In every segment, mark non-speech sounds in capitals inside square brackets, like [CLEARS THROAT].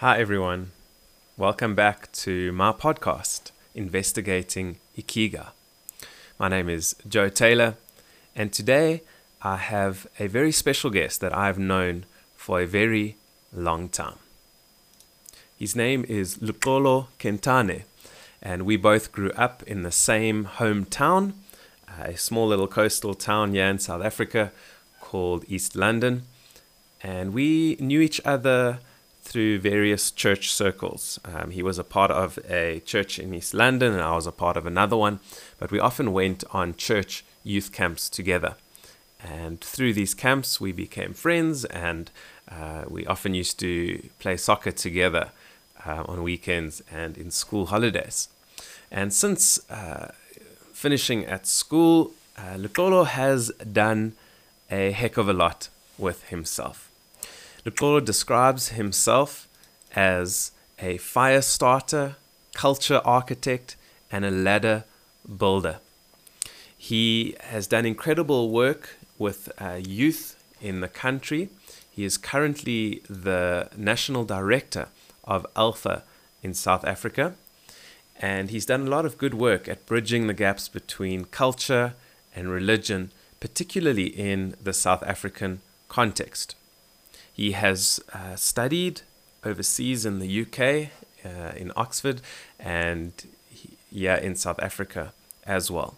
Hi, everyone. Welcome back to my podcast, Investigating Ikigai. My name is Joe Taylor, and today I have a very special guest that I've known for a very long time. His name is Luxolo Kentane, and we both grew up in the same hometown, a small little coastal town here in South Africa called East London. And we knew each other through various church circles. Um, he was a part of a church in East London, and I was a part of another one. But we often went on church youth camps together. And through these camps, we became friends, and uh, we often used to play soccer together uh, on weekends and in school holidays. And since uh, finishing at school, uh, has done a heck of a lot with himself. Luxolo describes himself as a fire starter, culture architect, and a ladder builder. He has done incredible work with uh, youth in the country. He is currently the national director of Alpha in South Africa. And he's done a lot of good work at bridging the gaps between culture and religion, particularly in the South African context. He has uh, studied overseas in the UK, uh, in Oxford, and yeah, in South Africa as well.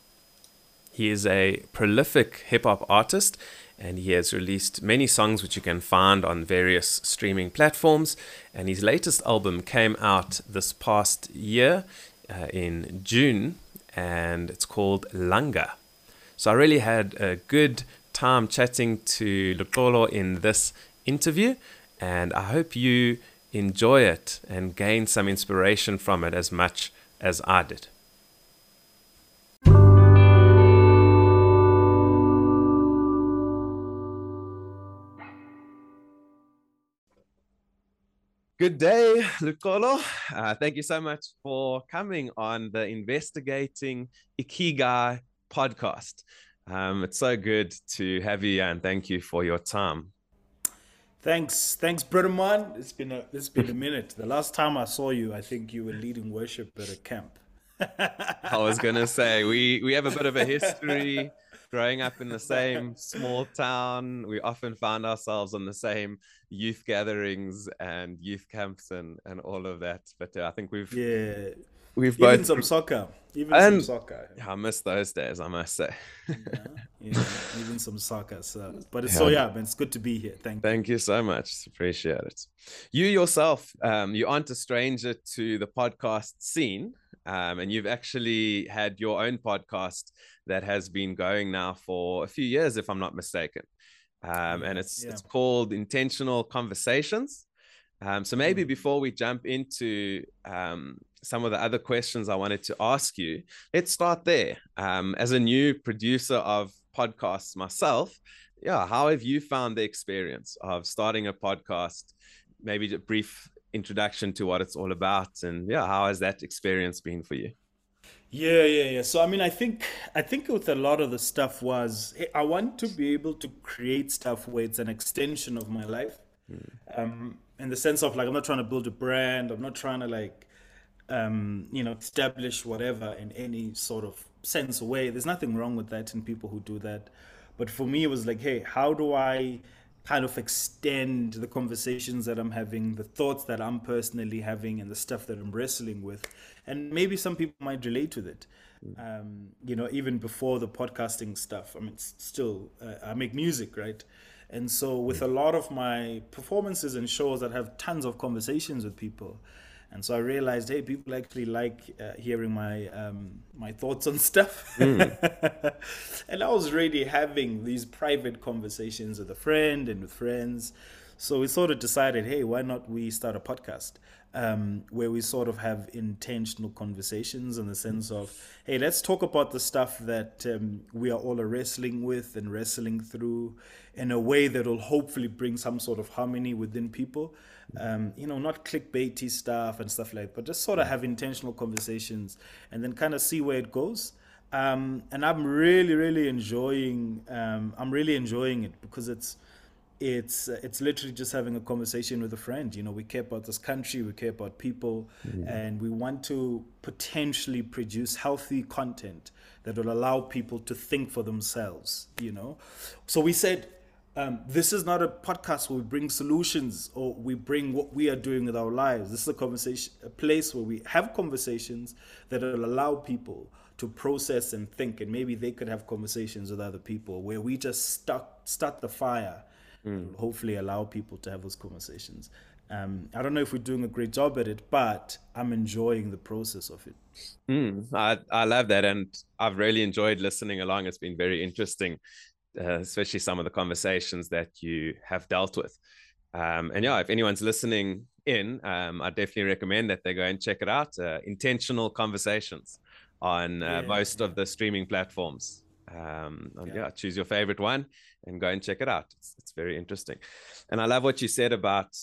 He is a prolific hip hop artist and he has released many songs which you can find on various streaming platforms. And his latest album came out this past year uh, in June, and it's called Langa. So I really had a good time chatting to Luxolo in this interview, and I hope you enjoy it and gain some inspiration from it as much as I did. Good day, Luxolo. Uh, thank you so much for coming on the Investigating Ikigai podcast. Um, it's so good to have you, and thank you for your time. Thanks, thanks, Brittaman. It's been a it's been a minute. The last time I saw you, I think you were leading worship at a camp. I was gonna say we we have a bit of a history growing up in the same small town, we often found ourselves on the same youth gatherings and youth camps and and all of that. But uh, I think we've yeah we've even both some soccer, even and, some soccer. Yeah, I miss those days, I must say. yeah, yeah, even some soccer. So, but it's yeah. so yeah, man, it's good to be here. Thank thank you, you so much. Appreciate it. You yourself, um, you aren't a stranger to the podcast scene. Um, and you've actually had your own podcast that has been going now for a few years, if I'm not mistaken. Um, and it's yeah. it's called Intentional Conversations. Um, so maybe mm. before we jump into um, some of the other questions I wanted to ask you, let's start there. Um, as a new producer of podcasts myself, yeah, how have you found the experience of starting a podcast? Maybe a brief introduction to what it's all about, and yeah, how has that experience been for you? Yeah, yeah, yeah. So I mean, I think I think with a lot of the stuff was hey, I want to be able to create stuff where it's an extension of my life, mm. um, in the sense of like I'm not trying to build a brand. I'm not trying to like, um, you know, establish whatever in any sort of sense or way. There's nothing wrong with that in people who do that, but for me, it was like, hey, how do I kind of extend the conversations that I'm having, the thoughts that I'm personally having, and the stuff that I'm wrestling with and maybe some people might relate with it. Um, you know, even before the podcasting stuff. I mean, still, uh, I make music, right? And so, with a lot of my performances and shows that have tons of conversations with people, and so I realized, hey, people actually like uh, hearing my um, my thoughts on [LAUGHS] stuff. Mm. [LAUGHS] and I was really having these private conversations with a friend and with friends. So we sort of decided, hey, why not we start a podcast? um, where we sort of have intentional conversations in the sense of, hey, let's talk about the stuff that um, we are all wrestling with and wrestling through in a way that will hopefully bring some sort of harmony within people. Um, you know, not clickbaity stuff and stuff like that, but just sort of have intentional conversations and then kind of see where it goes. Um, and I'm really, really enjoying. Um, I'm really enjoying it because it's it's it's literally just having a conversation with a friend you know we care about this country we care about people mm. and we want to potentially produce healthy content that will allow people to think for themselves you know so we said um, this is not a podcast where we bring solutions or we bring what we are doing with our lives this is a conversation a place where we have conversations that will allow people to process and think and maybe they could have conversations with other people where we just start start the fire mm. hopefully allow people to have those conversations. Um, I don't know if we're doing a great job at it, but I'm enjoying the process of it. Mm, I, I love that. And I've really enjoyed listening along. It's been very interesting, uh, especially some of the conversations that you have dealt with. Um, and yeah, if anyone's listening in, um, I definitely recommend that they go and check it out. Uh, intentional conversations on uh, yeah, most yeah. of the streaming platforms. Um, yeah. yeah. choose your favorite one and go and check it out. It's, it's very interesting. And I love what you said about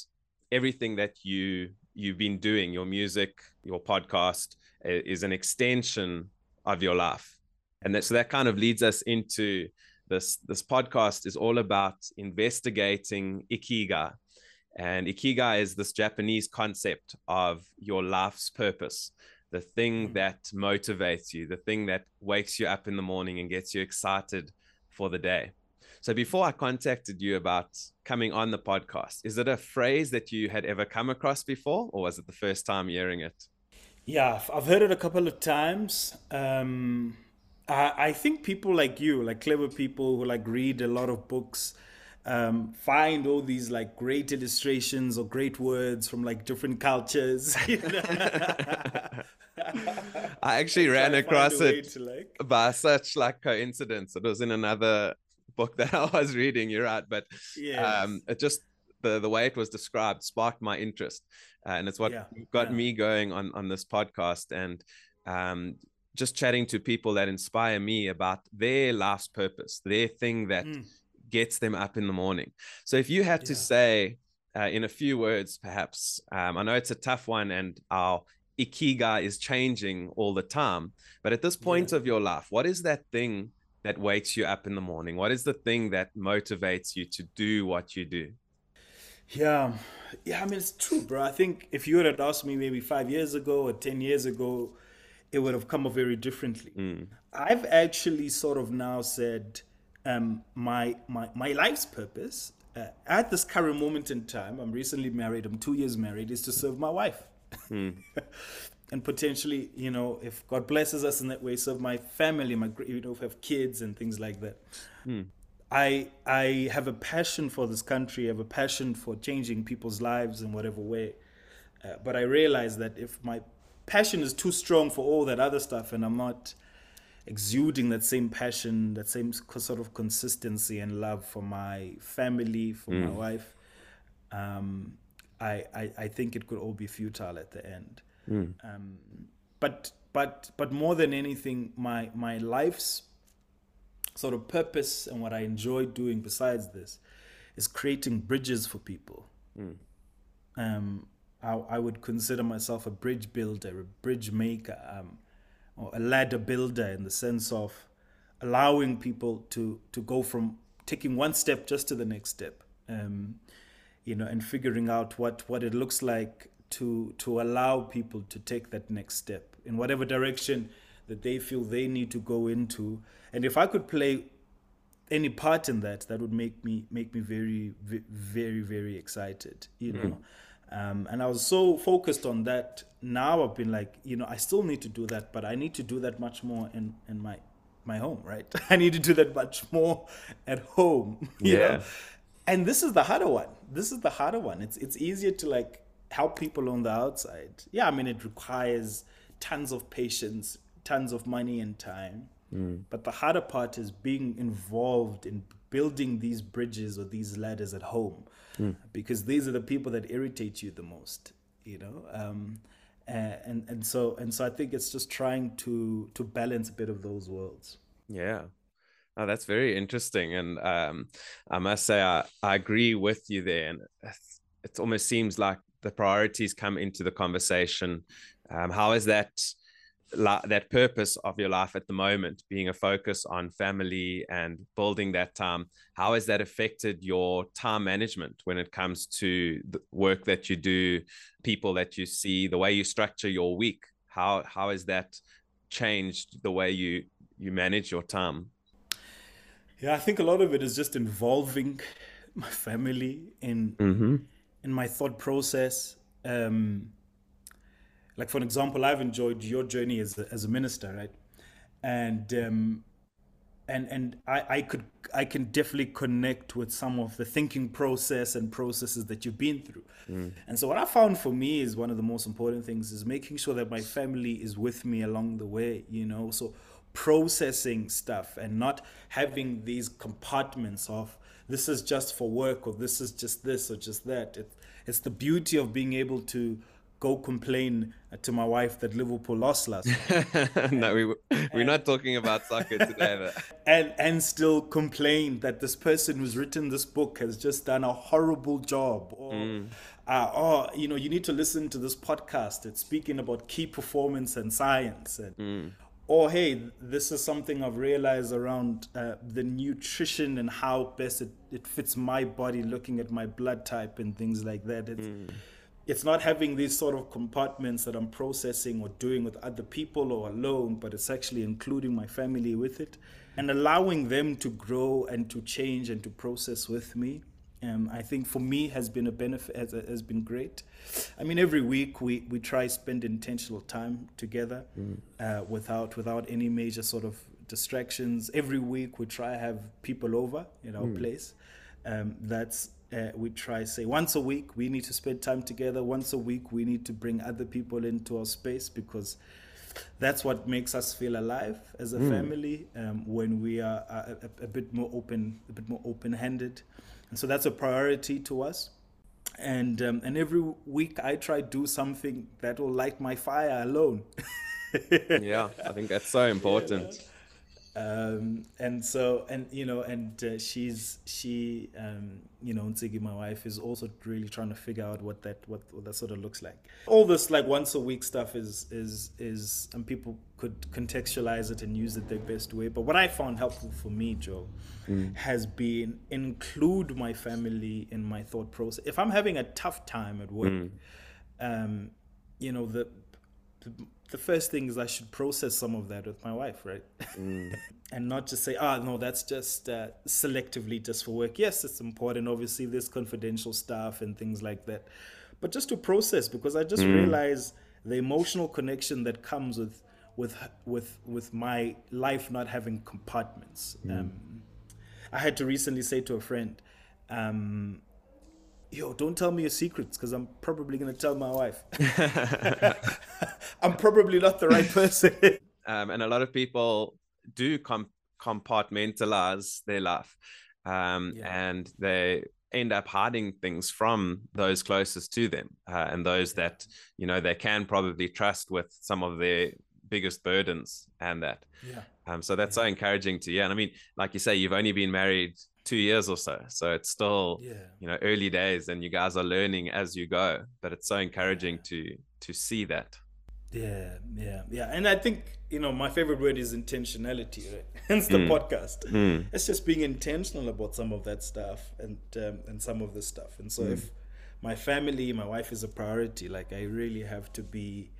everything that you you've been doing. Your music, your podcast is an extension of your life, and that, so that kind of leads us into this. This podcast is all about investigating ikigai, and ikigai is this Japanese concept of your life's purpose the thing mm. that motivates you, the thing that wakes you up in the morning and gets you excited for the day. So before I contacted you about coming on the podcast, is it a phrase that you had ever come across before, or was it the first time hearing it? Yeah, I've heard it a couple of times. Um, I, I think people like you, like clever people who like read a lot of books, um, find all these like great illustrations or great words from like different cultures. [LAUGHS] I actually [LAUGHS] ran across it like... by such like coincidence. It was in another book that [LAUGHS] I was reading. You're right, but yes. um, it just the the way it was described sparked my interest, uh, and it's what yeah. got yeah. me going on on this podcast and um, just chatting to people that inspire me about their life's purpose, their thing that mm. gets them up in the morning. So if you had yeah. to say. Uh, in a few words, perhaps. Um, I know it's a tough one, and our ikigai is changing all the time. But at this point yeah. of your life, what is that thing that wakes you up in the morning? What is the thing that motivates you to do what you do? Yeah, yeah. I mean, it's true, bro. I think if you would have asked me maybe five years ago or ten years ago, it would have come up very differently. Mm. I've actually sort of now said um, my my my life's purpose uh, at this current moment in time. I'm recently married. I'm two years married. Is to serve my wife. Mm. [LAUGHS] and potentially, you know, if God blesses us in that way, serve my family, my you know, have kids and things like that. Mm. I I have a passion for this country. I have a passion for changing people's lives in whatever way. Uh, but I realize that if my passion is too strong for all that other stuff, and I'm not exuding that same passion, that same sort of consistency and love for my family, for mm. my hmm. wife, um, I, I I think it could all be futile at the end. Mm. Um, but but but more than anything, my my life's sort of purpose and what I enjoy doing besides this is creating bridges for people. Mm. Um, I, I, would consider myself a bridge builder, a bridge maker, um, or a ladder builder in the sense of allowing people to to go from taking one step just to the next step. Um, you know, and figuring out what what it looks like to to allow people to take that next step in whatever direction that they feel they need to go into. And if i could play any part in that that would make me make me very very very excited you know. Mm. um, and i was so focused on that now i've been like you know i still need to do that but i need to do that much more in in my my home right? [LAUGHS] I need to do that much more at home [LAUGHS] yeah know? and this is the harder one. This is the harder one. It's it's easier to like help people on the outside. Yeah, I mean, it requires tons of patience, tons of money and time. Mm. But the harder part is being involved in building these bridges or these ladders at home, mm. because these are the people that irritate you the most. You know, um, and and so and so I think it's just trying to to balance a bit of those worlds. Yeah. Oh, that's very interesting, and um, I must say I, I agree with you there. And it almost seems like the priorities come into the conversation. Um, how has that that purpose of your life at the moment being a focus on family and building that time how has that affected your time management when it comes to the work that you do people that you see the way you structure your week how how has that changed the way you you manage your time yeah i think a lot of it is just involving my family in mm-hmm. In my thought process um like for an example i've enjoyed your journey as a, as a minister right and um and and I, I could I can definitely connect with some of the thinking process and processes that you've been through. Mm. And so what I found for me is one of the most important things is making sure that my family is with me along the way, you know. So processing stuff and not having these compartments of this is just for work or this is just this or just that. It, it's the beauty of being able to go complain to my wife that Liverpool lost last night. [LAUGHS] no, we, we're not talking about soccer today. [LAUGHS] But... And, and still complain that this person who's written this book has just done a horrible job. Or, mm. uh, or, you know, you need to listen to this podcast. It's speaking about key performance and science. And, mm. Or, hey, this is something I've realized around uh, the nutrition and how best it, it fits my body, looking at my blood type and things like that. It's, mm it's not having these sort of compartments that I'm processing or doing with other people or alone, but it's actually including my family with it and allowing them to grow and to change and to process with me. Um, I think for me has been a benefit has, has been great. I mean, every week we, we try spend intentional time together mm. uh, without without any major sort of distractions. Every week we try to have people over in our mm. place. Um, that's uh, we try say once a week we need to spend time together once a week we need to bring other people into our space because that's what makes us feel alive as a mm. family um, when we are a, a, a, bit more open a bit more open-handed and so that's a priority to us. And um, and every week i try to do something that will light my fire alone. [LAUGHS] Yeah i think that's so important. Yeah um, and so and you know and uh, she's she um, you know Ntsigi, my wife is also really trying to figure out what that what, what, that sort of looks like all this like once a week stuff is is is and people could contextualize it and use it their best way but what i found helpful for me joe mm. has been include my family in my thought process if i'm having a tough time at work mm. um, you know the, the the first thing is I should process some of that with my wife, right? Mm. [LAUGHS] and not just say, ah, oh, no, that's just uh, selectively just for work. Yes, it's important. Obviously, there's confidential stuff and things like that. But just to process, because I just mm. realize the emotional connection that comes with with with with my life not having compartments. Mm. Um, I had to recently say to a friend, um, yo, don't tell me your secrets because I'm probably going to tell my wife. [LAUGHS] [LAUGHS] I'm probably not the right person. [LAUGHS] Um, and a lot of people do com- compartmentalize their life um, yeah. and they end up hiding things from those closest to them uh, and those yeah. that, you know, they can probably trust with some of their biggest burdens and that. Yeah. Um, so that's yeah. so encouraging to, you. And I mean, like you say, you've only been married two years or so. So it's still, yeah. you know, early days and you guys are learning as you go. But it's so encouraging yeah. to to see that. Yeah, yeah, yeah. And I think, you know, my favorite word is intentionality, right? [LAUGHS] Hence the mm. podcast. Mm. It's just being intentional about some of that stuff and um, and some of the stuff. And so mm. if my family, my wife is a priority, like I really have to be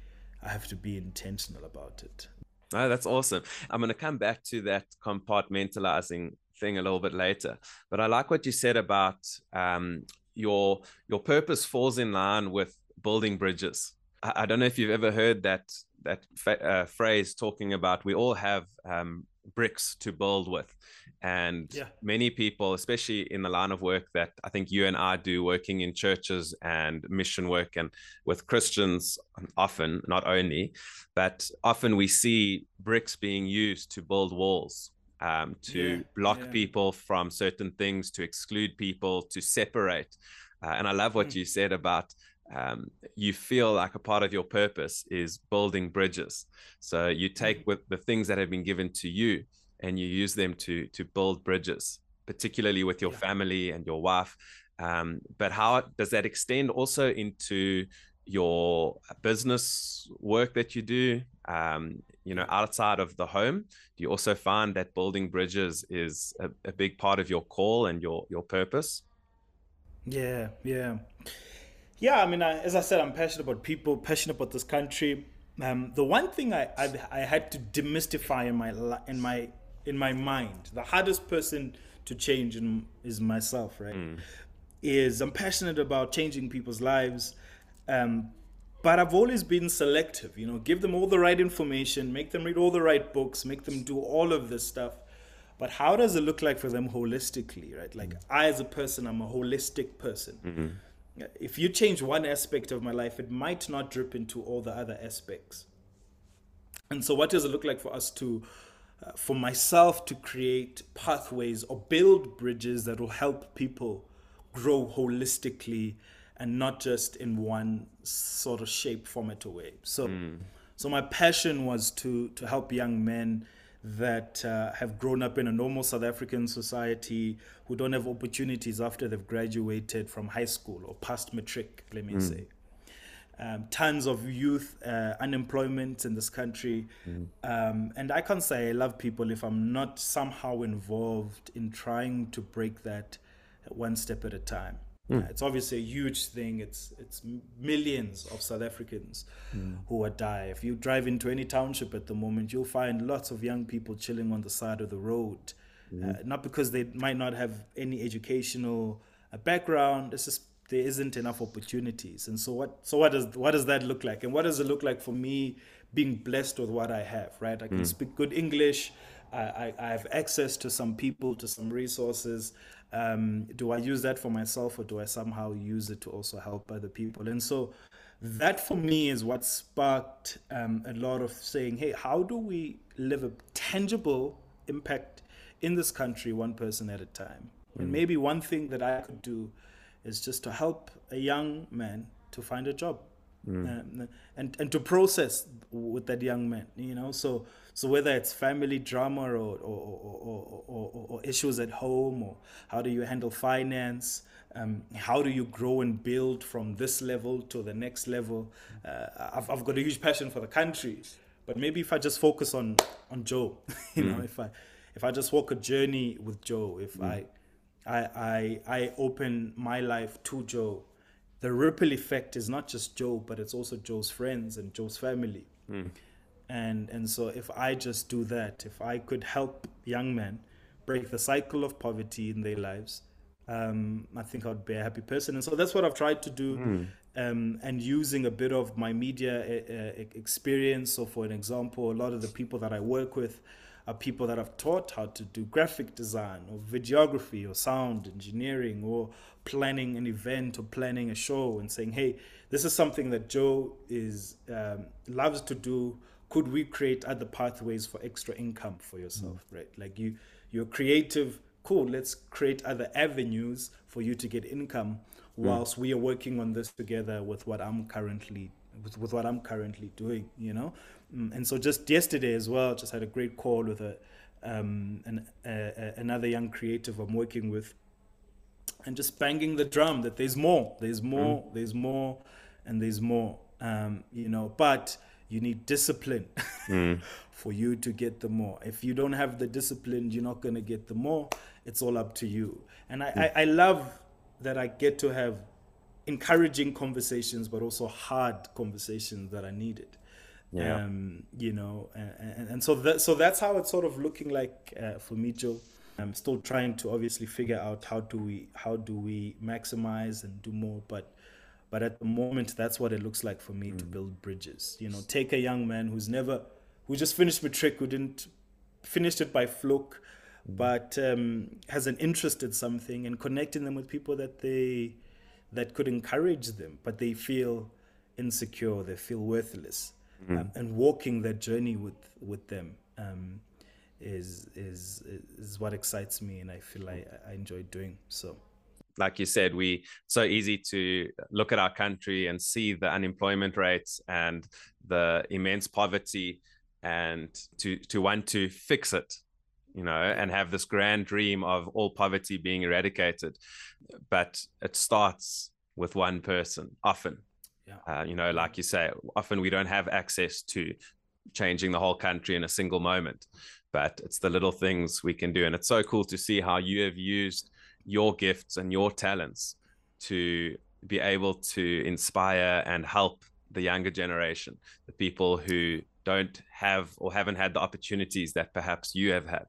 I have to be intentional about it. Oh, that's awesome. I'm going to come back to that compartmentalizing thing a little bit later. But I like what you said about um, your your purpose falls in line with building bridges. I, I don't know if you've ever heard that that fa- uh, phrase talking about we all have um, bricks to build with. And yeah. many people, especially in the line of work that I think you and I do, working in churches and mission work and with Christians, often, not only, but often we see bricks being used to build walls um, to yeah, block yeah. people from certain things, to exclude people, to separate. Uh, and I love what mm. you said about um, you feel like a part of your purpose is building bridges. So you take mm. with the things that have been given to you and you use them to to build bridges, particularly with your yeah. family and your wife. Um, but how does that extend also into your business work that you do, um, you know, outside of the home, do you also find that building bridges is a, a big part of your call and your your purpose? Yeah, yeah, yeah. I mean, I, as I said, I'm passionate about people, passionate about this country. Um, the one thing I, I, I had to demystify in my in my in my mind, the hardest person to change in, is myself. Right? Mm. Is I'm passionate about changing people's lives. Um, but I've always been selective, you know, give them all the right information, make them read all the right books, make them do all of this stuff. But how does it look like for them holistically, right? Like. I, as a person, I'm a holistic person. Mm-hmm. If you change one aspect of my life, it might not drip into all the other aspects. And so, what does it look like for us to, uh, for myself to create pathways or build bridges that will help people grow holistically and not just in one sort of shape, format, or way. So, mm. so my passion was to to help young men that uh, have grown up in a normal South African society who don't have opportunities after they've graduated from high school or past matric, let me mm. say. Um, tons of youth uh, unemployment in this country. Mm. Um, and I can't say I love people if I'm not somehow involved in trying to break that one step at a time. Mm. Uh, it's obviously a huge thing. It's it's millions of South Africans mm. who are die. If you drive into any township at the moment, you'll find lots of young people chilling on the side of the road, mm. uh, not because they might not have any educational uh, background. It's just there isn't enough opportunities. And so what so what does what does that look like? And what does it look like for me being blessed with what I have? Right, I can mm. speak good English. I, I, I have access to some people, to some resources um, do I use that for myself or do I somehow use it to also help other people? And so that for me is what sparked um, a lot of saying, hey, how do we live a tangible impact in this country, one person at a time? Mm. And maybe one thing that I could do is just to help a young man to find a job. Mm. Um, and and to process with that young man, you know. So so whether it's family drama or or, or, or, or issues at home, or how do you handle finance, um, how do you grow and build from this level to the next level? Uh, I've, I've got a huge passion for the country, but maybe if I just focus on on Joe, [LAUGHS] you mm. know, if I if I just walk a journey with Joe, if mm. I, I I I open my life to Joe, the ripple effect is not just Joe, but it's also Joe's friends and Joe's family. Mm and and so if i just do that if i could help young men break the cycle of poverty in their lives um, i think i'd be a happy person and so that's what i've tried to do mm. um, and using a bit of my media uh, experience so for an example a lot of the people that i work with are people that have taught how to do graphic design or videography or sound engineering or planning an event or planning a show and saying hey this is something that joe is um, loves to do could we create other pathways for extra income for yourself mm. right like you you're creative cool let's create other avenues for you to get income mm. whilst mm. we are working on this together with what i'm currently with, with what i'm currently doing you know and so just yesterday as well just had a great call with a um, an, uh, another young creative i'm working with and just banging the drum that there's more there's more mm. there's more and there's more um, you know but you need discipline [LAUGHS] mm. for you to get the more. If you don't have the discipline, you're not going to get the more. It's all up to you. And I, mm. I, I, love that I get to have encouraging conversations, but also hard conversations that I needed. Yeah. Um, you know, and, and, so that, so that's how it's sort of looking like uh, for me, Joe. I'm still trying to obviously figure out how do we how do we maximize and do more, but but at the moment, that's what it looks like for me mm. to build bridges. You know, take a young man who's never, who just finished matric, who didn't finished it by fluke, mm. but um, has an interest in something, and connecting them with people that they that could encourage them, but they feel insecure, they feel worthless, mm. um, and walking that journey with with them. Um, is is is what excites me and I feel I, I enjoy doing so like you said, we so easy to look at our country and see the unemployment rates and the immense poverty and to to want to fix it you know and have this grand dream of all poverty being eradicated but it starts with one person often yeah Uh, you know, like you say, often we don't have access to changing the whole country in a single moment, but it's the little things we can do. And it's so cool to see how you have used your gifts and your talents to be able to inspire and help the younger generation, the people who don't have or haven't had the opportunities that perhaps you have had.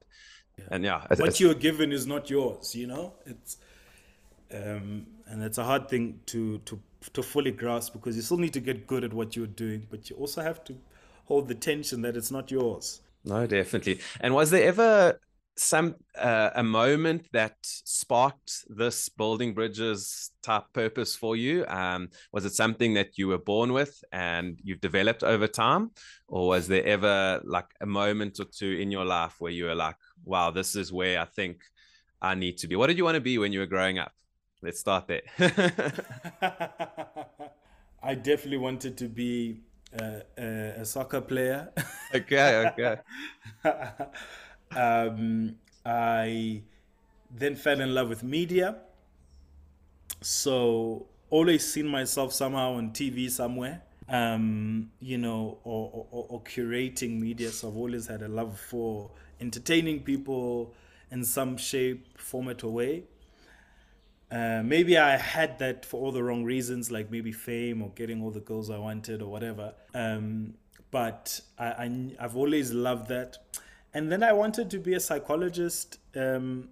Yeah. And yeah, what you're given is not yours. You know, it's um, and it's a hard thing to to to fully grasp because you still need to get good at what you're doing, but you also have to hold the tension that it's not yours. No, definitely. And was there ever some uh, a moment that sparked this building bridges type purpose for you um, was it something that you were born with and you've developed over time or was there ever like a moment or two in your life where you were like wow this is where i think i need to be what did you want to be when you were growing up let's start there [LAUGHS] i definitely wanted to be uh, a soccer player [LAUGHS] okay okay [LAUGHS] um, I then fell in love with media. So always seen myself somehow on TV somewhere, um, you know, or, or, or, curating media. So I've always had a love for entertaining people in some shape, format, or way. Uh, maybe I had that for all the wrong reasons, like maybe fame or getting all the girls I wanted or whatever. Um, but I, I, I've always loved that. And then I wanted to be a psychologist. Um,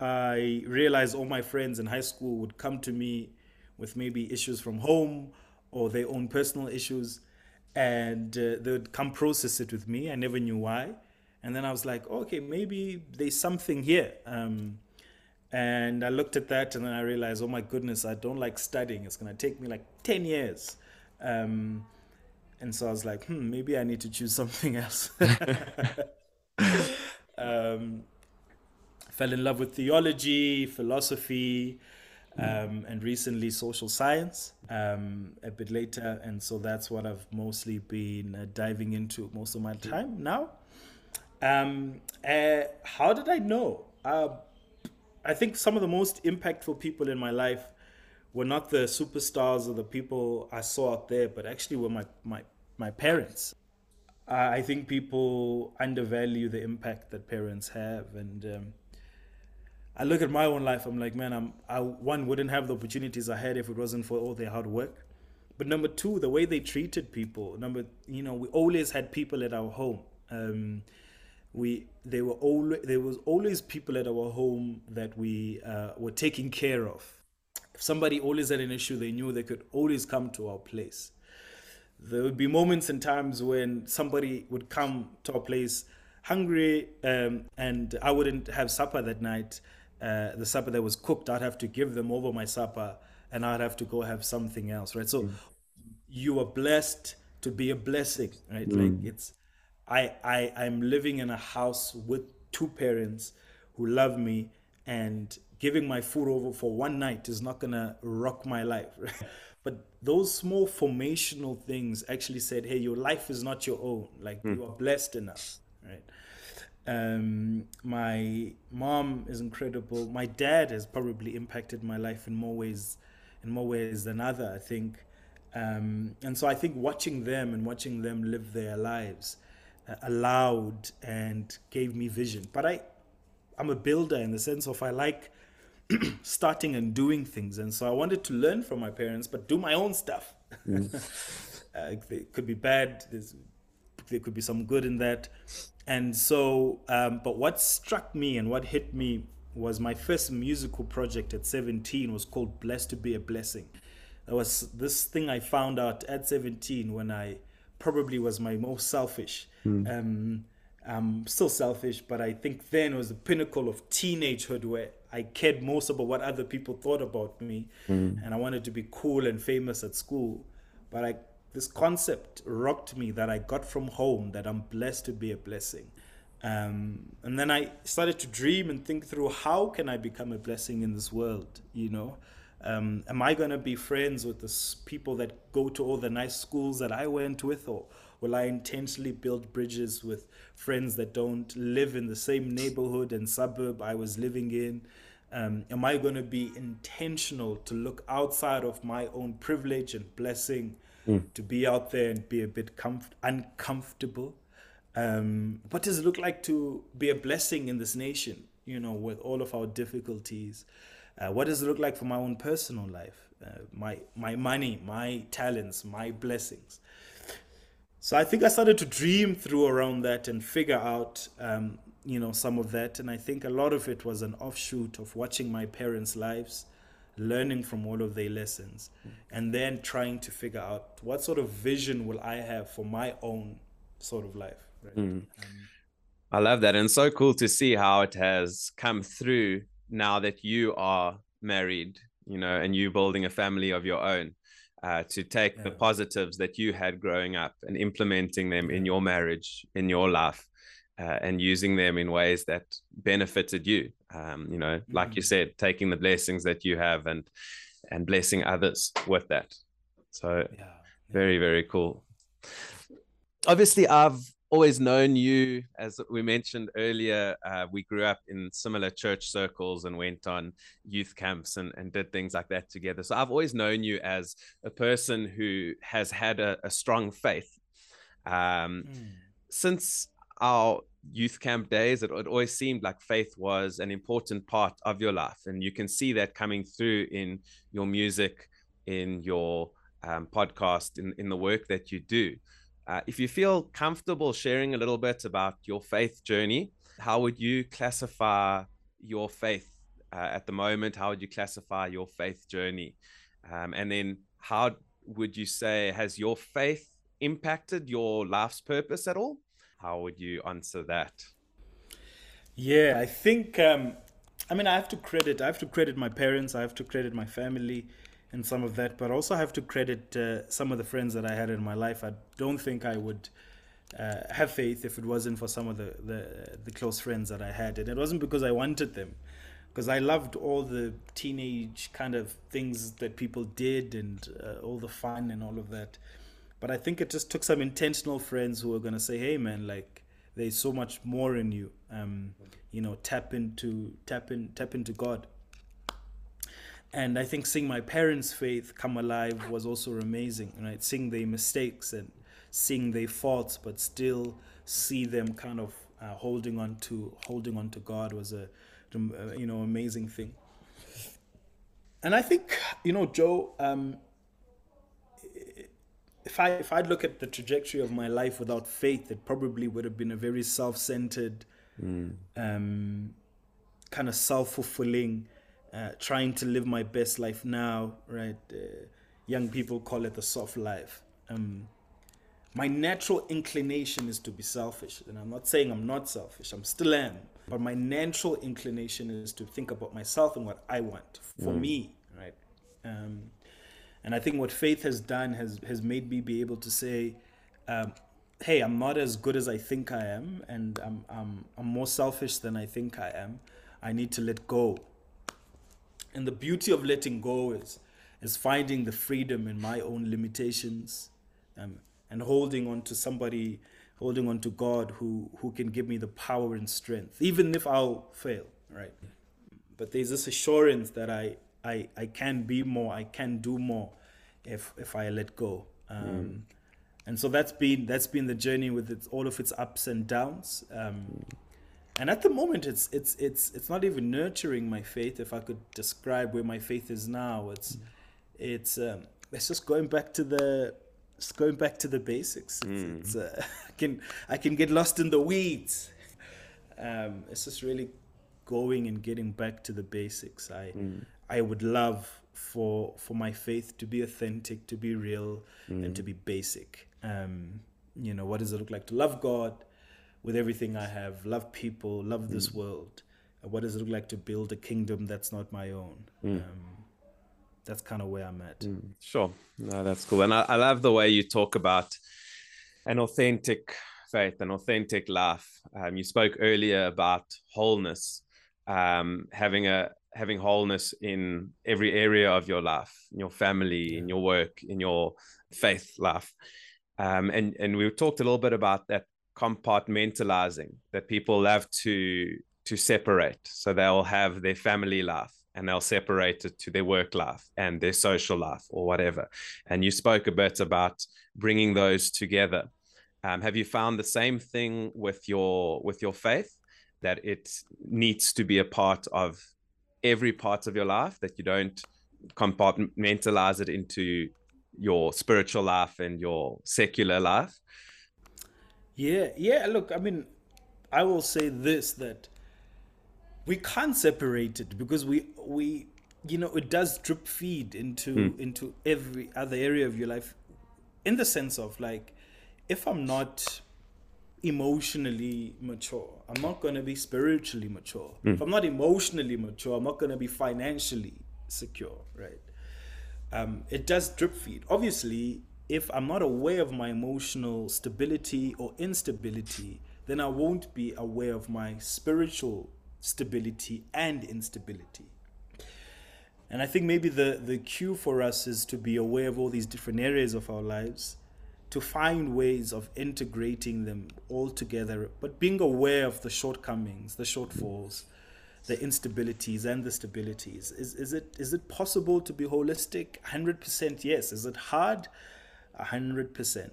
I realized all my friends in high school would come to me with maybe issues from home or their own personal issues, and uh, they would come process it with me. I never knew why. And then I was like, okay, maybe there's something here. Um, and I looked at that and then I realized, oh my goodness, I don't like studying. It's going to take me like 10 years. Um, and so I was like, hmm, maybe I need to choose something else. [LAUGHS] um, fell in love with theology, philosophy, um, and recently social science um, a bit later. And so that's what I've mostly been uh, diving into most of my time now. Um, uh, how did I know? Uh, I think some of the most impactful people in my life were not the superstars or the people I saw out there, but actually were my, my, my parents I think people undervalue the impact that parents have, and um, I look at my own life. I'm like, man, I'm I one wouldn't have the opportunities I had if it wasn't for all their hard work. But number two, the way they treated people. Number, you know, we always had people at our home. Um, we they were always there was always people at our home that we uh, were taking care of. If somebody always had an issue, they knew they could always come to our place there would be moments and times when somebody would come to our place hungry um, and I wouldn't have supper that night. Uh, the supper that was cooked, I'd have to give them over my supper and I'd have to go have something else, right? So mm. you are blessed to be a blessing, right? Mm. Like it's, I, I, I'm living in a house with two parents who love me and giving my food over for one night is not gonna rock my life. [LAUGHS] But those small formational things actually said, hey, your life is not your own. Like mm. you are blessed enough, right? Um, my mom is incredible. My dad has probably impacted my life in more ways, in more ways than other. I think, um, and so I think watching them and watching them live their lives allowed and gave me vision. But I, I'm a builder in the sense of I like [CLEARS THROAT] starting and doing things. And so I wanted to learn from my parents, but do my own stuff. Mm. [LAUGHS] uh, it could be bad. There's, there could be some good in that. And so, um, but what struck me and what hit me was my first musical project at 17 was called Blessed to Be a Blessing. That was this thing I found out at 17 when I probably was my most selfish. Mm. Um, I'm still selfish, but I think then was the pinnacle of teenagehood where I cared most about what other people thought about me, mm. and I wanted to be cool and famous at school. But I, this concept rocked me that I got from home that I'm blessed to be a blessing. Um, and then I started to dream and think through how can I become a blessing in this world, you know? Um, am I going to be friends with the people that go to all the nice schools that I went with, or will I intentionally build bridges with friends that don't live in the same neighborhood and suburb I was living in? Um, am I going to be intentional to look outside of my own privilege and blessing mm. to be out there and be a bit comf- uncomfortable. Um, what does it look like to be a blessing in this nation? You know, with all of our difficulties. Uh, what does it look like for my own personal life? Uh, my my money, my talents, my blessings. So I think I started to dream through around that and figure out, um, you know, some of that. And I think a lot of it was an offshoot of watching my parents' lives, learning from all of their lessons, and then trying to figure out what sort of vision will I have for my own sort of life. Right? Mm. Um, I love that. And so cool to see how it has come through now that you are married, you know, and you building a family of your own uh, to take yeah. the positives that you had growing up and implementing them in your marriage, in your life, uh, and using them in ways that benefited you. Um, you know, like you mm. said, taking the blessings that you have and and blessing others with that. So, yeah. very very cool. Obviously, I've always known you, as we mentioned earlier. Uh, we grew up in similar church circles and went on youth camps and, and did things like that together. So I've always known you as a person who has had a, a strong faith. Um, mm. Since our youth camp days, it, it always seemed like faith was an important part of your life. And you can see that coming through in your music, in your um, podcast, in, in the work that you do. Uh, if you feel comfortable sharing a little bit about your faith journey, how would you classify your faith uh, at the moment? How would you classify your faith journey? Um, and then, how would you say has your faith impacted your life's purpose at all? How would you answer that? Yeah, I think. Um, I mean, I have to credit. I have to credit my parents. I have to credit my family and some of that, but also have to credit uh, some of the friends that I had in my life. I don't think I would uh, have faith if it wasn't for some of the, the, the close friends that I had, and it wasn't because I wanted them, because I loved all the teenage kind of things that people did and uh, all the fun and all of that. But I think it just took some intentional friends who were gonna say, "Hey, man, like." There's so much more in you. Um, you know, tap into tap in tap into God and I think seeing my parents' faith come alive was also amazing, right? Seeing their mistakes and seeing their faults, but still see them kind of uh, holding on to holding on to God was a you know amazing thing. And I think you know Joe, um, if I if I look at the trajectory of my life without faith, it probably would have been a very self-centered, mm. um, kind of self-fulfilling uh, trying to live my best life now, right? Uh, young people call it the soft life. Um, my natural inclination is to be selfish, and I'm not saying I'm not selfish. I'm still am, but my natural inclination is to think about myself and what I want for mm. me, right? Um, and I think what faith has done has has made me be able to say, um, "Hey, I'm not as good as I think I am, and I'm I'm I'm more selfish than I think I am. I need to let go and the beauty of letting go is is finding the freedom in my own limitations um, and holding on to somebody holding on to god who who can give me the power and strength even if i'll fail right? But there's this assurance that i i i can be more i can do more if if i let go. Um, mm. and so that's been that's been the journey with its, all of its ups and downs. Um, and at the moment it's it's it's it's not even nurturing my faith if i could describe where my faith is now it's mm. it's um, it's just going back to the it's going back to the basics it's, mm. it's uh, [LAUGHS] i can i can get lost in the weeds um, it's just really going and getting back to the basics i mm. i would love for for my faith to be authentic to be real and to mm. be basic um, you know what does it look like to love god with everything I have, love people, love this mm. world. What does it look like to build a kingdom that's not my own? Mm. Um, that's kind of where I'm at. Mm. Sure. No, that's cool. And I, I love the way you talk about an authentic faith, an authentic life. Um, you spoke earlier about wholeness, um, having a having wholeness in every area of your life, in your family, yeah. in your work, in your faith life. Um, and and we talked a little bit about that compartmentalizing that people love to to separate so they'll have their family life and they'll separate it to their work life and their social life or whatever. And you spoke a bit about bringing those together. Um, have you found the same thing with your with your faith that it needs to be a part of every part of your life that you don't compartmentalize it into your spiritual life and your secular life? Yeah, yeah. Look, I mean, I will say this that we can't separate it because we we you know it does drip feed into mm. into every other area of your life in the sense of like if i'm not emotionally mature i'm not going to be spiritually mature mm. if i'm not emotionally mature i'm not going to be financially secure right um, it does drip feed obviously if i'm not aware of my emotional stability or instability then i won't be aware of my spiritual stability and instability. And I think maybe the, the cue for us is to be aware of all these different areas of our lives, to find ways of integrating them all together, but being aware of the shortcomings, the shortfalls, the instabilities and the stabilities. Is, is, it, is it possible to be holistic? 100% yes. Is it hard? 100%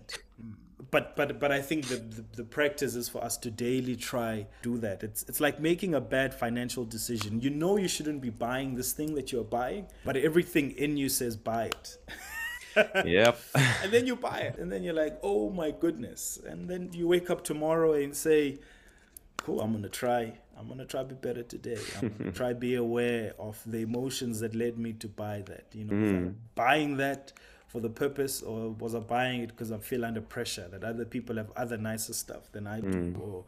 but but but I think the, the, the practice is for us to daily try do that. It's it's like making a bad financial decision. You know you shouldn't be buying this thing that you're buying, but everything in you says buy it. [LAUGHS] yep. and then you buy it, and then you're like, oh my goodness, and then you wake up tomorrow and say, cool, I'm gonna try. I'm gonna try to be better today. I'm gonna [LAUGHS] try be aware of the emotions that led me to buy that. You know, mm. buying that for the purpose, or was I buying it because I feel under pressure that other people have other nicer stuff than I do, mm. or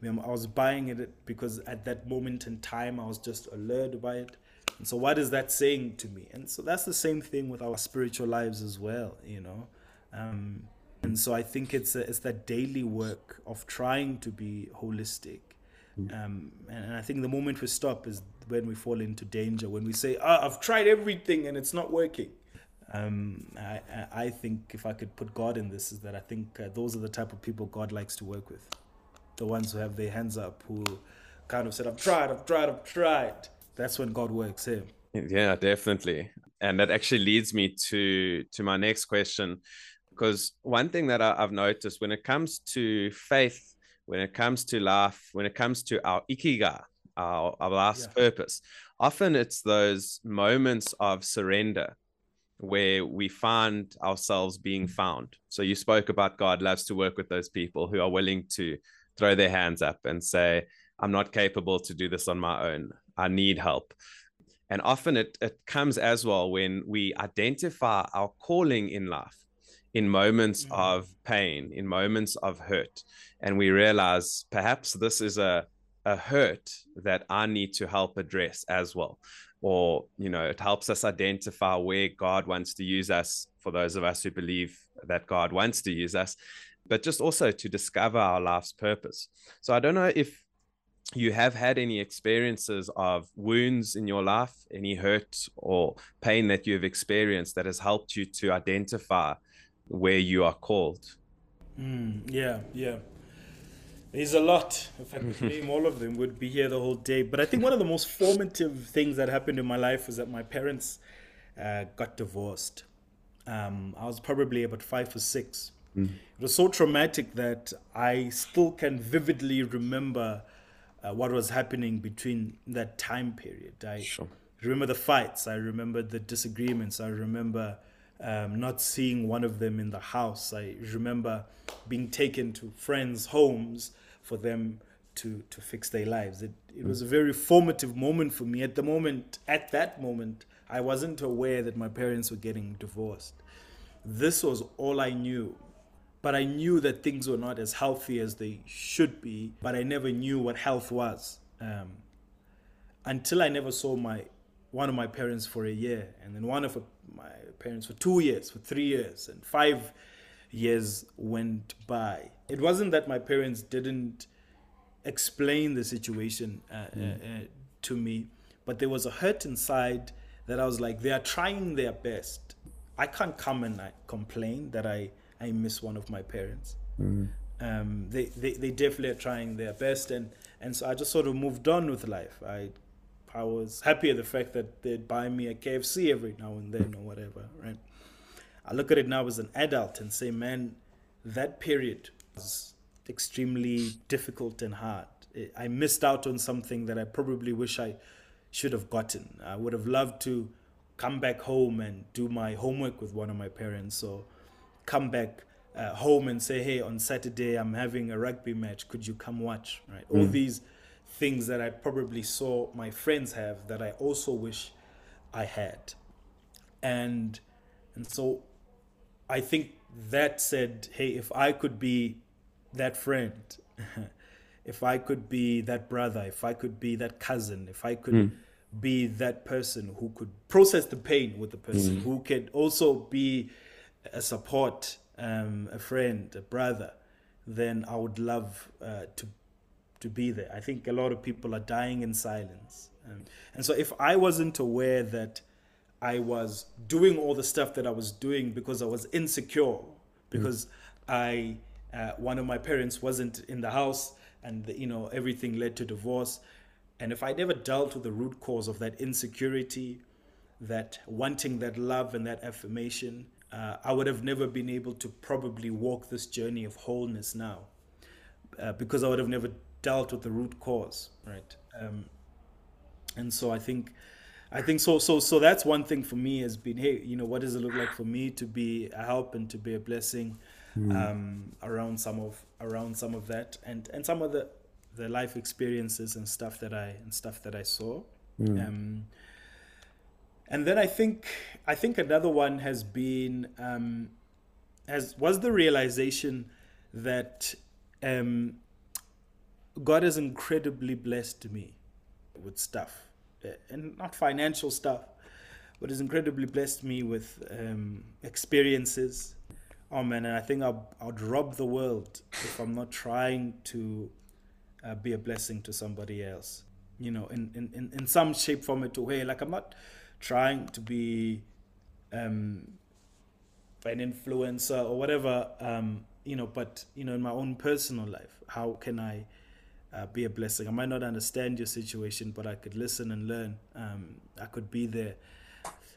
you know, I was buying it because at that moment in time I was just allured by it. And so, what is that saying to me? And so that's the same thing with our spiritual lives as well, you know. Um, and so I think it's a, it's that daily work of trying to be holistic. Mm. Um, and, and I think the moment we stop is when we fall into danger. When we say, oh, "I've tried everything and it's not working," um, I, I think if I could put God in this, is that I think uh, those are the type of people God likes to work with. The ones who have their hands up, who kind of said, I've tried, I've tried, I've tried. That's when God works here. Yeah, definitely. And that actually leads me to to my next question. Because one thing that I, I've noticed when it comes to faith, when it comes to life, when it comes to our Ikigai, our, our life's yeah. purpose, often it's those moments of surrender where we find ourselves being found. So you spoke about God loves to work with those people who are willing to throw their hands up and say, I'm not capable to do this on my own. I need help. And often it, it comes as well when we identify our calling in life in moments mm-hmm. of pain, in moments of hurt. And we realize perhaps this is a, a hurt that I need to help address as well or you know it helps us identify where god wants to use us for those of us who believe that god wants to use us but just also to discover our life's purpose. So i don't know if you have had any experiences of wounds in your life any hurt or pain that you have experienced that has helped you to identify where you are called. Mm, yeah yeah there's a lot. If I could name all of them, would be here the whole day. But I think one of the most formative things that happened in my life was that my parents uh, got divorced. Um, I was probably about five or six. Mm. It was so traumatic that I still can vividly remember uh, what was happening between that time period. I sure. remember the fights. I remember the disagreements. I remember um, not seeing one of them in the house. I remember being taken to friends' homes for them to to fix their lives. It it was a very formative moment for me. At the moment, at that moment, I wasn't aware that my parents were getting divorced. This was all I knew. But I knew that things were not as healthy as they should be, but I never knew what health was. Um, until I never saw my one of my parents for a year, and then one of my parents for two years, for three years, and five years went by. It wasn't that my parents didn't explain the situation uh, mm. uh, uh, to me, but there was a hurt inside that I was like, they are trying their best. I can't come and I complain that I, I miss one of my parents. Mm. Um, they, they, they definitely are trying their best. And, and so I just sort of moved on with life. I I was happy at the fact that they'd buy me a KFC every now and then or whatever, right? I look at it now as an adult and say, man, that period was extremely difficult and hard. I missed out on something that I probably wish I should have gotten. I would have loved to come back home and do my homework with one of my parents or come back uh, home and say, hey, on Saturday I'm having a rugby match. Could you come watch? Right? Mm. All these things that I probably saw my friends have that I also wish I had. And and so I think that said, hey, if I could be that friend, [LAUGHS] if I could be that brother, if I could be that cousin, if I could mm. be that person who could process the pain with the person, mm. who could also be a support, um, a friend, a brother, then I would love uh, to to be there. I think a lot of people are dying in silence, um, and so if I wasn't aware that I was doing all the stuff that I was doing because I was insecure, because mm. I uh, one of my parents wasn't in the house, and you know everything led to divorce. And if I never dealt with the root cause of that insecurity, that wanting that love and that affirmation, uh, I would have never been able to probably walk this journey of wholeness now, uh, because I would have never dealt with the root cause, right? Um, and so I think I think so. So so that's one thing for me has been, hey, you know, what does it look like for me to be a help and to be a blessing mm. um, around some of around some of that and and some of the the life experiences and stuff that I and stuff that I saw. Mm. Um, and then I think I think another one has been um, has was the realization that um, God has incredibly blessed me with stuff and not financial stuff, but has incredibly blessed me with um, experiences. Oh man, and I think I'll, I'd rob the world if I'm not trying to uh, be a blessing to somebody else. You know, in, in, in some shape, form, or way. Like I'm not trying to be um, an influencer or whatever. Um, you know, but you know, in my own personal life, how can I? Uh, be a blessing. I might not understand your situation, but I could listen and learn. Um, I could be there.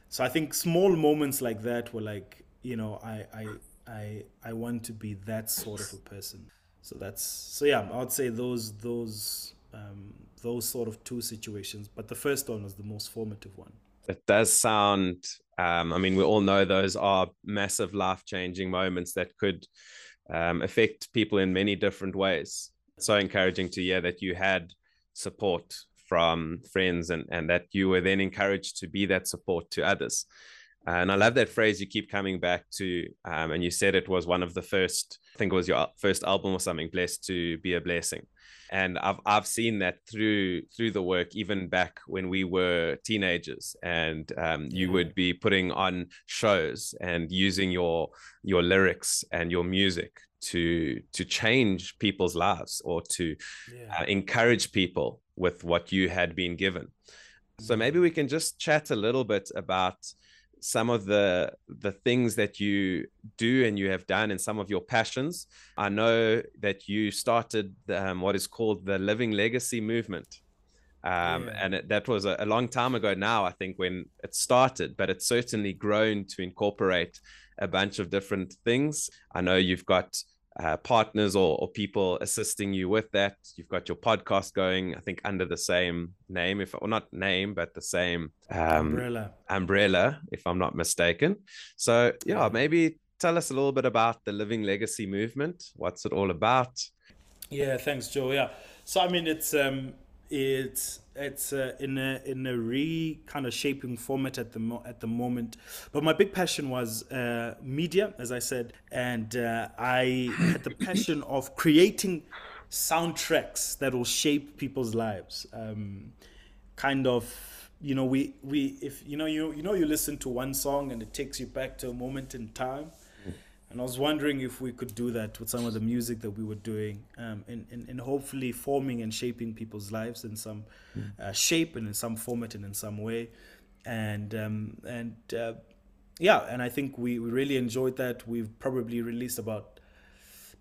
So I think small moments like that were like, you know, I, I, I, I want to be that sort of a person. So that's so yeah. I would say those those um, those sort of two situations, but the first one was the most formative one. It does sound. Um, I mean, we all know those are massive life changing moments that could um, affect people in many different ways so encouraging to hear that you had support from friends and, and that you were then encouraged to be that support to others. And I love that phrase you keep coming back to. Um, and you said it was one of the first, I think it was your first album or something, Blessed to Be a Blessing. And I've, I've seen that through through the work, even back when we were teenagers, and um, you would be putting on shows and using your your lyrics and your music to to change people's lives or to yeah. uh, encourage people with what you had been given so mm-hmm. maybe we can just chat a little bit about some of the the things that you do and you have done and some of your passions i know that you started um, what is called the living legacy movement um, yeah. and it, that was a, a, long time ago now i think when it started but it's certainly grown to incorporate a bunch of different things. I know you've got uh, partners or, or people assisting you with that. You've got your podcast going, I think, under the same name, if or not name, but the same um, umbrella. Umbrella, if I'm not mistaken. So, yeah, maybe tell us a little bit about the Living Legacy movement. What's it all about? Yeah, thanks, Joe. Yeah, so I mean, it's um, it's it's uh, in a in a re kind of shaping format at the mo- at the moment. But my big passion was uh, media, as I said, and uh, I had the passion of creating soundtracks that will shape people's lives. Um, kind of, you know, we we if you know you you know you listen to one song and it takes you back to a moment in time. And I was wondering if we could do that with some of the music that we were doing, um, and, and, and hopefully forming and shaping people's lives in some mm. uh, shape and in some format and in some way. And um, and uh, yeah, and I think we, we really enjoyed that. We've probably released about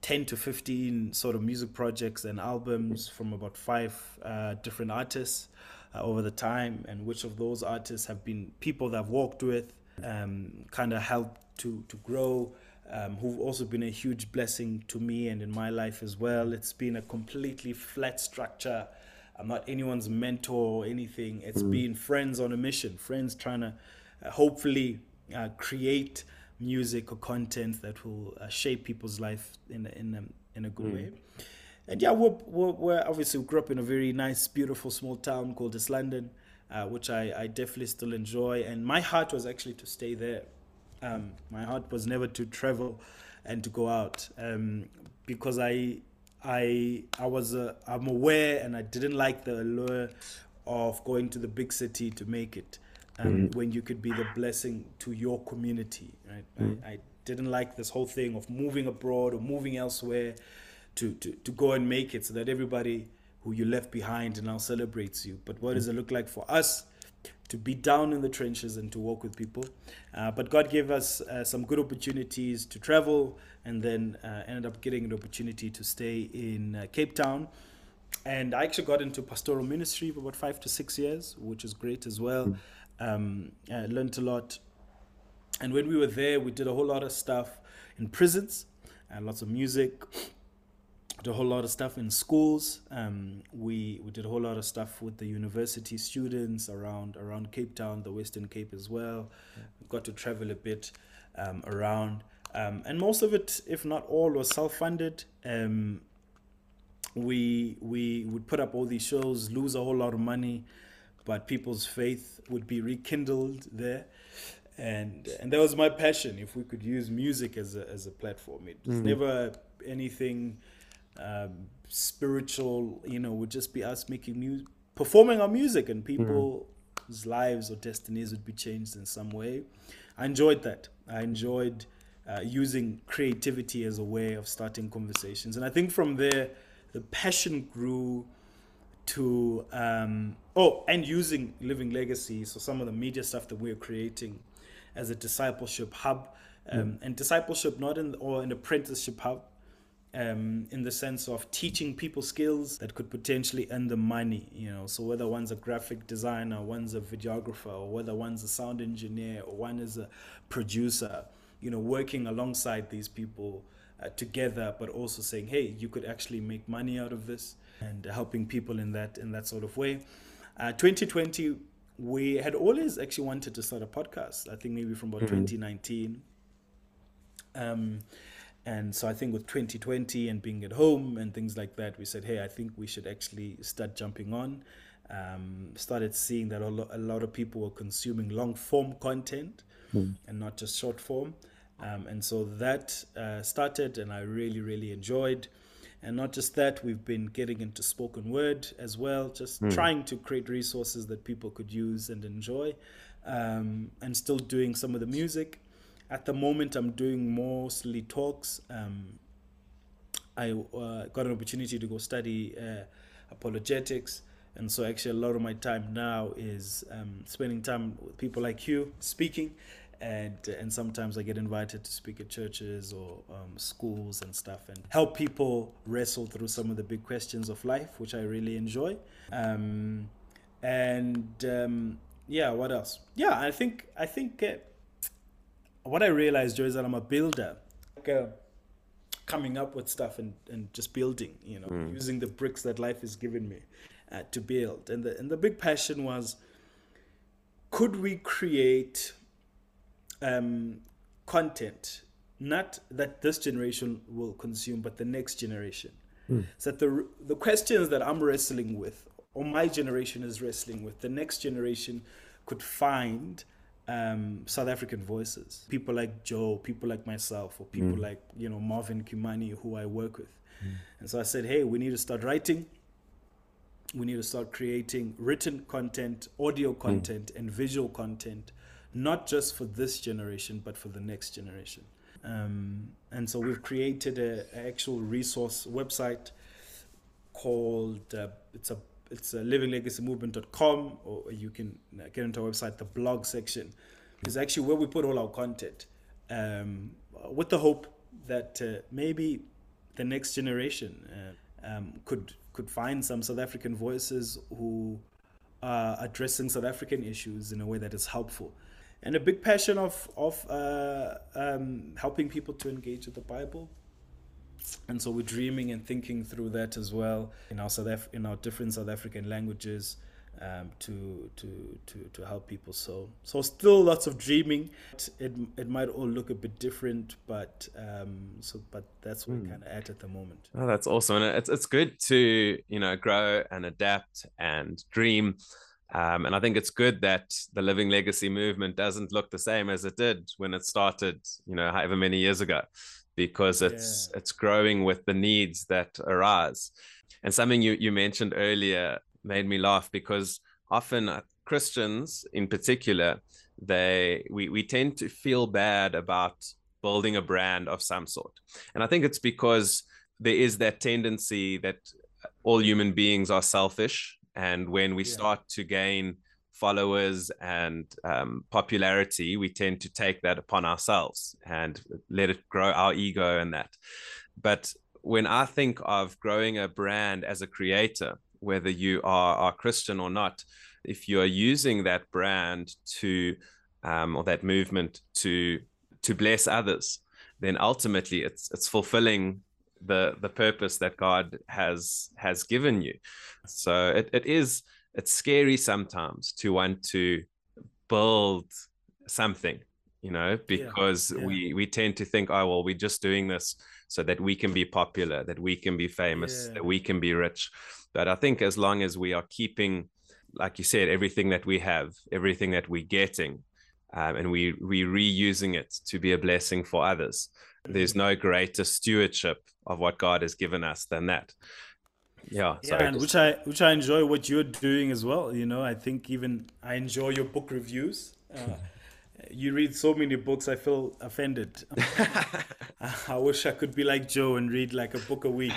10 to 15 sort of music projects and albums from about five uh, different artists. uh, over the time, and which of those artists have been people that I've worked with, um, kind of helped to to grow. Um, who've also been a huge blessing to me and in my life as well. It's been a completely flat structure. I'm not anyone's mentor or anything. It's mm. been friends on a mission, friends trying to uh, hopefully uh, create music or content that will uh, shape people's life in a, in a, in a good mm. way. And yeah, we're, we're, we're, obviously we grew up in a very nice, beautiful small town called East London, uh, which I, I definitely still enjoy. And my heart was actually to stay there. Um, my heart was never to travel and to go out um, because I I I was uh, I'm aware and I didn't like the allure of going to the big city to make it um, mm. when you could be the blessing to your community right mm. I, I, didn't like this whole thing of moving abroad or moving elsewhere to, to, to go and make it so that everybody who you left behind now celebrates you but what does it look like for us to be down in the trenches and to work with people. Uh, but God gave us uh, some good opportunities to travel and then uh, ended up getting an opportunity to stay in uh, Cape Town. And I actually got into pastoral ministry for about five to six years, which is great as well. Um, I learned a lot. And when we were there, we did a whole lot of stuff in prisons and lots of music, did a whole lot of stuff in schools. Um, we we did a whole lot of stuff with the university students around around Cape Town, the Western Cape as well. Yeah. We got to travel a bit um, around, um, and most of it, if not all, was self-funded. Um, we we would put up all these shows, lose a whole lot of money, but people's faith would be rekindled there and and that was my passion if we could use music as a as a platform it was mm. never anything um, spiritual, you know, would just be us making music, performing our music, and people's mm. lives or destinies would be changed in some way. I enjoyed that. I enjoyed uh, using creativity as a way of starting conversations, and I think from there, the passion grew to um, oh, and using Living Legacy, so some of the media stuff that we're creating as a discipleship hub, um, mm. and discipleship not in or an apprenticeship hub, um, in the sense of teaching people skills that could potentially earn them money. You know, so whether one's a graphic designer, one's a videographer, or whether one's a sound engineer, or one is a producer, you know, working alongside these people uh, together, but also saying, hey, you could actually make money out of this, and helping people in that in that sort of way. Uh, 2020, we had always actually wanted to start a podcast. I think maybe from about mm-hmm. 2019. Um, and so I think with 2020 and being at home and things like that, we said, hey, I think we should actually start jumping on. Um, started seeing that a lot of people were consuming long form content mm. and not just short form. Um, and so that uh, started, and I really, really enjoyed. And not just that, we've been getting into spoken word as well, just mm. trying to create resources that people could use and enjoy, um, and still doing some of the music. At the moment, I'm doing mostly talks. Um, I uh, got an opportunity to go study uh, apologetics. And so, actually, a lot of my time now is um, spending time with people like you speaking. And, and sometimes I get invited to speak at churches or um, schools and stuff and help people wrestle through some of the big questions of life, which I really enjoy. Um, and um, yeah, what else? Yeah, I think I think uh, what I realized, Joe, is that I'm a builder. Like, uh, coming up with stuff and, and just building, you know, mm. using the bricks that life has given me uh, to build. And the, and the big passion was could we create um, content, not that this generation will consume, but the next generation? Mm. So that the, the questions that I'm wrestling with, or my generation is wrestling with, the next generation could find um, South African voices. People like Joe, people like myself, or people mm. like you know Marvin Kimani, who I work with. Mm. And so I said, hey, we need to start writing. We need to start creating written content, audio mm. content, mm. and visual content, not just for this generation, but for the next generation. Um, and so we've created an actual resource website called uh, it's a it's uh, livinglegacymovement.com or you can uh, get into our website the blog section is actually where we put all our content um, with the hope that uh, maybe the next generation uh, um, could could find some South African voices who are addressing South African issues in a way that is helpful. And a big passion of, of uh, um, helping people to engage with the Bible. And so we're dreaming and thinking through that as well in our South Af- in our different South African languages um, to to to to help people. So so still lots of dreaming. It it might all look a bit different, but um, so but that's where mm. we're kind of at at the moment. Oh, that's awesome, and it's it's good to you know grow and adapt and dream. Um, and I think it's good that the Living Legacy movement doesn't look the same as it did when it started, you know, however many years ago, because it's yeah. it's growing with the needs that arise. And something you, you mentioned earlier made me laugh because often uh, Christians in particular, they we, we tend to feel bad about building a brand of some sort. And I think it's because there is that tendency that all human beings are selfish. And when we yeah. start to gain followers and um, popularity, we tend to take that upon ourselves and let it grow our ego and that. But when I think of growing a brand as a creator, whether you are, Christian or not, if you are using that brand to um, or that movement to to bless others, then ultimately it's it's fulfilling the the purpose that God has has given you. So it, it is it's scary sometimes to want to build something, you know, because yeah, yeah. we we tend to think, oh well, we're just doing this so that we can be popular, that we can be famous, yeah. that we can be rich. But I think as long as we are keeping, like you said, everything that we have, everything that we're getting, um, and we we reusing it to be a blessing for others, there's mm-hmm. no greater stewardship of what God has given us than that. Yeah, yeah, and which I which I enjoy what you're doing as well. You know, I think even I enjoy your book reviews. Uh, [LAUGHS] you read so many books, I feel offended. [LAUGHS] [LAUGHS] I wish I could be like Joe and read like a book a week.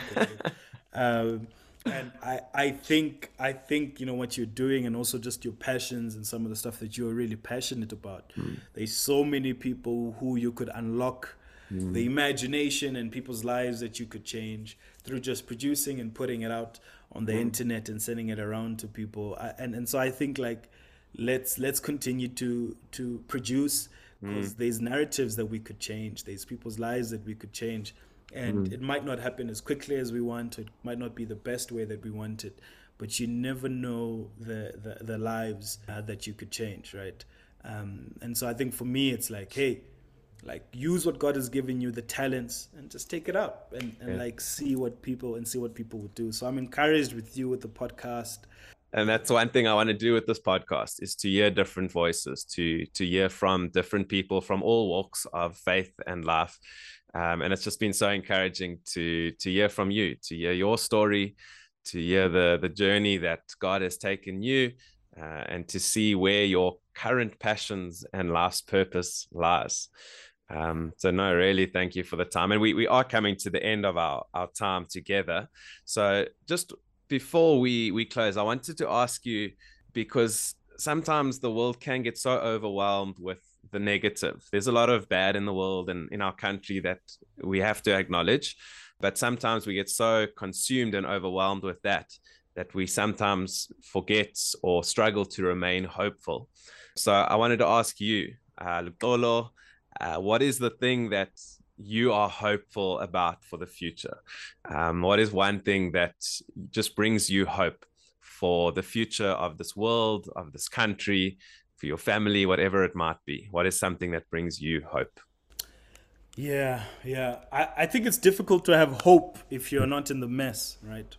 um, and I, I think I think you know what you're doing and also just your passions and some of the stuff that you're really passionate about. Mm. There's so many people who you could unlock mm. the imagination and people's lives that you could change through just producing and putting it out on the mm. internet and sending it around to people. I, and and so I think like let's let's continue to to produce because mm. there's narratives that we could change. There's people's lives that we could change and mm. it might not happen as quickly as we want it might not be the best way that we want it but you never know the the, the lives uh, that you could change right um, and so i think for me it's like hey like use what god has given you the talents and just take it up and, and yeah. like see what people and see what people would do so i'm encouraged with you with the podcast and that's one thing i want to do with this podcast is to hear different voices to to hear from different people from all walks of faith and life um, and it's just been so encouraging to to hear from you, to hear your story, to hear the the journey that God has taken you, uh, and to see where your current passions and life's purpose lies. Um, so no, really, thank you for the time, and we we are coming to the end of our our time together. So just before we we close, I wanted to ask you because sometimes the world can get so overwhelmed with the negative. There's a lot of bad in the world and in our country that we have to acknowledge. But sometimes we get so consumed and overwhelmed with that that we sometimes forget or struggle to remain hopeful. So I wanted to ask you, uh, uh, what is the thing that you are hopeful about for the future? Um, what is one thing that just brings you hope for the future of this world, of this country, for your family, whatever it might be? What is something that brings you hope? Yeah, yeah. I, I think it's difficult to have hope if you're not in the mess, right?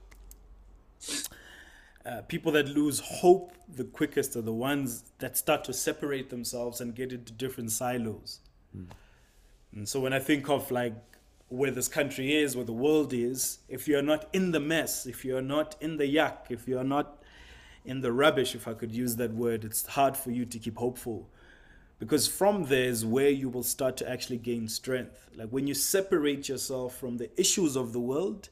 Uh, people that lose hope the quickest are the ones that start to separate themselves and get into different silos. Mm. And so when I think of like where this country is, where the world is, if you're not in the mess, if you're not in the yuck, if you're not in the rubbish, if I could use that word, it's hard for you to keep hopeful. Because from there is where you will start to actually gain strength. Like when you separate yourself from the issues of the world,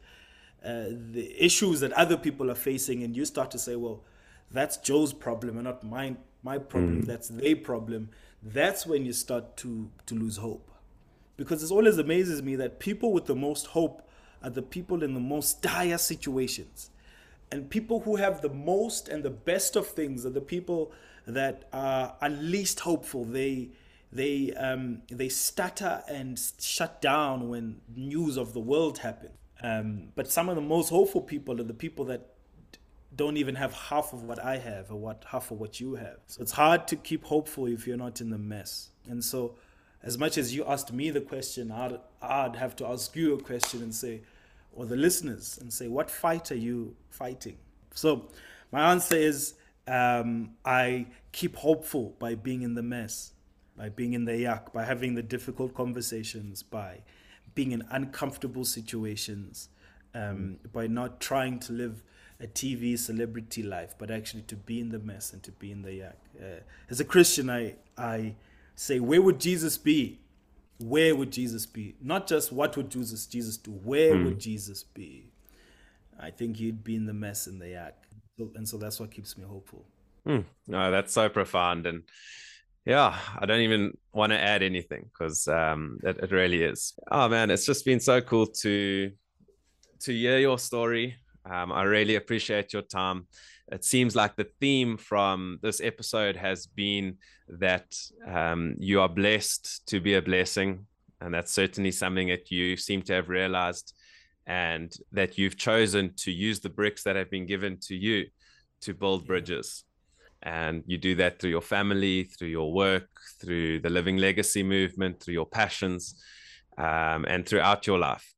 uh, the issues that other people are facing, and you start to say, well, that's Joe's problem and not my, my problem, mm. that's their problem. That's when you start to, to lose hope. Because it always amazes me that people with the most hope are the people in the most dire situations and people who have the most and the best of things are the people that are, are least hopeful. They they um, they stutter and shut down when news of the world happens. Um, but some of the most hopeful people are the people that don't even have half of what I have or what half of what you have. So it's hard to keep hopeful if you're not in the mess. And so, as much as you asked me the question, I'd, I'd have to ask you a question and say, or the listeners, and say, what fight are you fighting? So, my answer is um, I keep hopeful by being in the mess, by being in the yuck, by having the difficult conversations, by being in uncomfortable situations, um, by not trying to live a TV celebrity life, but actually to be in the mess and to be in the yak. Uh, as a Christian, I I say, where would Jesus be? Where would Jesus be? Not just what would Jesus Jesus do. Where mm. would Jesus be? I think he'd be in the mess and the yak, so, and so that's what keeps me hopeful. Mm. No, that's so profound, and yeah, I don't even want to add anything because um, it, it really is. Oh man, it's just been so cool to to hear your story um, I really appreciate your time. It seems like the theme from this episode has been that um, you are blessed to be a blessing. And that's certainly something that you seem to have realized, and that you've chosen to use the bricks that have been given to you to build bridges. And you do that through your family, through your work, through the Living Legacy movement, through your passions, um, and throughout your life.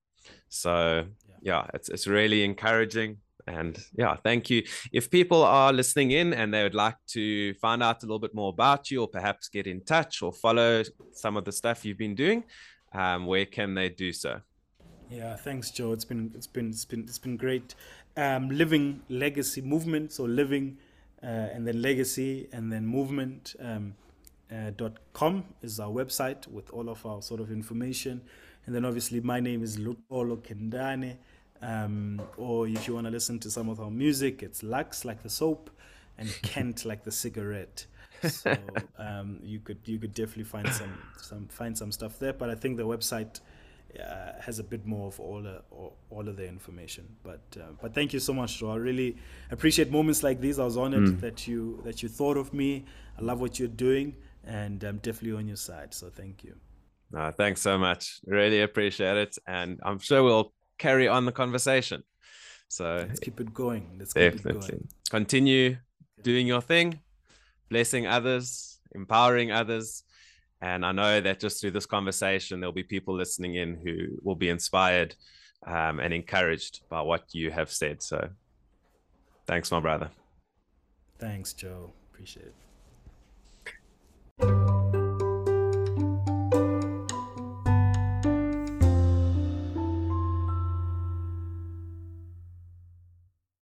So yeah, it's it's really encouraging. And yeah, thank you. If people are listening in and they would like to find out a little bit more about you, or perhaps get in touch or follow some of the stuff you've been doing, um, where can they do so? Yeah, thanks, Joe. It's been it's been it's been it's been great. Um, living legacy movement, so living uh, and then legacy and then movement. Um, uh, dot com is our website with all of our sort of information. And then obviously my name is Luxolo Kentane. Um, or if you want to listen to some of our music, it's Lux like the soap and [LAUGHS] Kent like the cigarette. So [LAUGHS] um, you could you could definitely find some some find some stuff there. But I think the website uh, has a bit more of all the, all, all of the information. But uh, but thank you so much, Joe. I really appreciate moments like these. I was honored mm. that you that you thought of me. I love what you're doing, and I'm definitely on your side. So thank you. No, thanks so much. Really appreciate it, and I'm sure we'll carry on the conversation. So let's keep it going. Let's definitely going. continue doing your thing, blessing others, empowering others. And I know that just through this conversation, there'll be people listening in who will be inspired um, and encouraged by what you have said. So thanks, my brother. Thanks, Joe. Appreciate it.